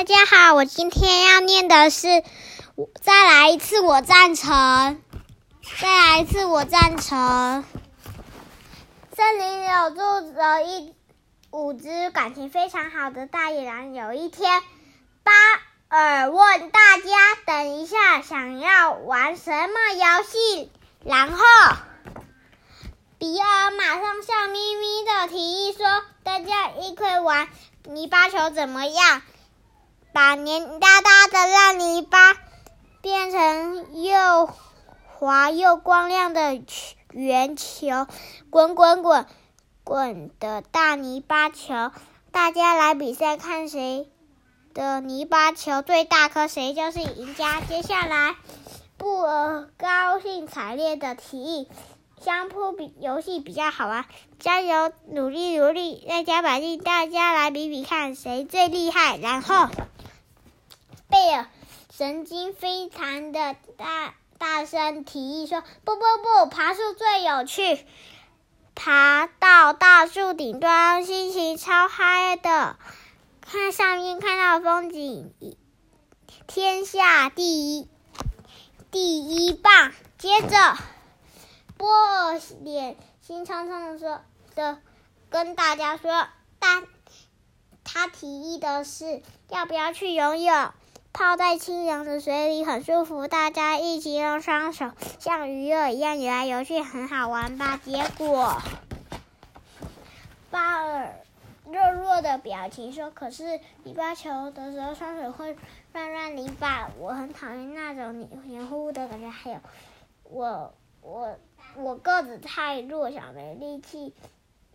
大家好，我今天要念的是，再来一次，我赞成。再来一次，我赞成。森林里有住着一五只感情非常好的大野狼。有一天，巴尔问大家：“等一下，想要玩什么游戏？”然后，比尔马上笑眯眯的提议说：“大家一块玩泥巴球怎么样？把黏哒哒的烂泥巴变成又……”滑又光亮的圆球，滚滚滚滚的大泥巴球，大家来比赛，看谁的泥巴球最大颗，谁就是赢家。接下来，布尔高兴惨烈的提议：相扑比游戏比较好玩，加油，努力努力，再加把劲，大家来比比看谁最厉害。然后，贝尔神经非常的大。大声提议说：“不不不，爬树最有趣！爬到大树顶端，心情超嗨的。看上面看到风景，天下第一，第一棒。”接着，波尔脸心苍苍的说：“的跟大家说，但他提议的是要不要去游泳？”泡在清凉的水里很舒服，大家一起用双手像鱼儿一样游来游去，很好玩吧？结果，巴尔弱弱的表情说：“可是泥巴球的时候，双手会乱乱泥巴，我很讨厌那种黏黏糊糊的感觉。还有，我我我个子太弱小，没力气，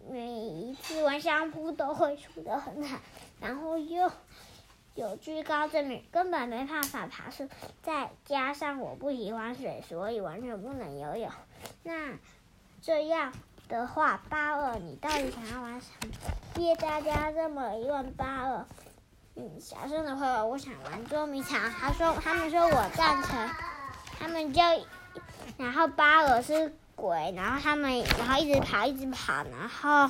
每一次玩相扑都会输得很惨，然后又……”有居高症女根本没办法爬树，再加上我不喜欢水，所以完全不能游泳。那这样的话，巴尔，你到底想要玩什么？谢大家这么一问，巴尔，嗯，小声的话，我想玩捉迷藏。他说，他们说我赞成，他们就，然后巴尔是鬼，然后他们，然后一直跑，一直跑，然后。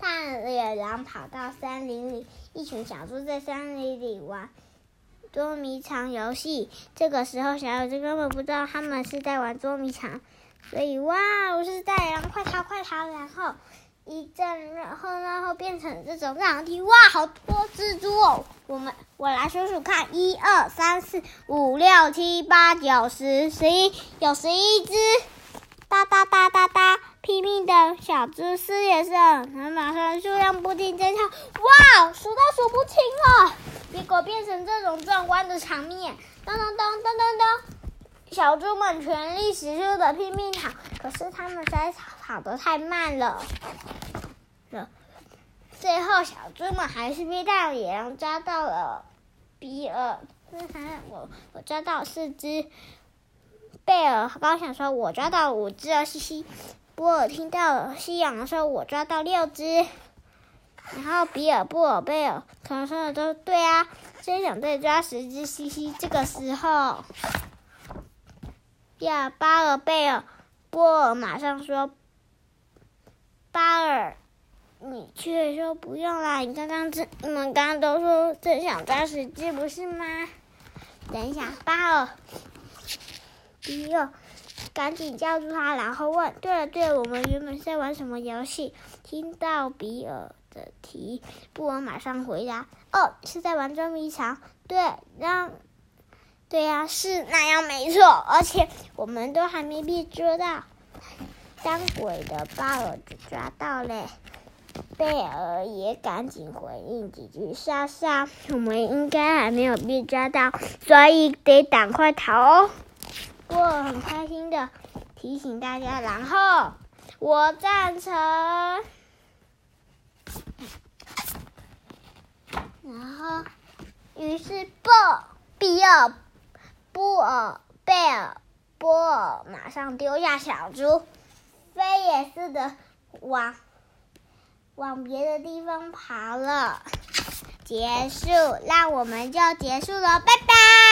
大野狼跑到森林里，一群小猪在森林里玩捉迷藏游戏。这个时候，小猪根本不知道他们是在玩捉迷藏，所以哇，我是大野狼，快逃快逃！然后一阵，然后然后变成这种样子，哇，好多蜘蛛哦！我们我来数数看，一二三四五六七八九十十一，有十一只，哒哒哒哒哒。拼命的小猪视野上，它马上数量不停增长，哇，数都数不清了。结果变成这种壮观的场面，噔噔噔噔噔噔，小猪们全力使出的拼命跑，可是他们在跑跑得太慢了。最后小猪们还是被大野狼抓到了。比尔，我我抓到四只。贝尔刚想说：“我抓到五只了，嘻嘻。”波尔听到夕阳说：“我抓到六只。”然后比尔、布尔、贝尔可能说的都对啊，真想再抓十只。嘻嘻，这个时候，呀，巴尔、贝尔、波尔马上说：“巴尔，你却说不用啦！你刚刚这你们刚刚都说真想抓十只，不是吗？”等一下，巴尔、比尔。赶紧叫住他，然后问：“对了对了，我们原本是在玩什么游戏？”听到比尔的提，布尔马上回答：“哦，是在玩捉迷藏。”对，让，对呀，是那样没错。而且我们都还没被捉到，当鬼的巴尔抓到嘞。贝尔也赶紧回应几句：“莎莎，我们应该还没有被抓到，所以得赶快逃哦。”我很开心的提醒大家，然后我赞成，然后于是布比尔、布尔、贝尔、波尔马上丢下小猪，飞也似的往往别的地方爬了。结束，那我们就结束了，拜拜。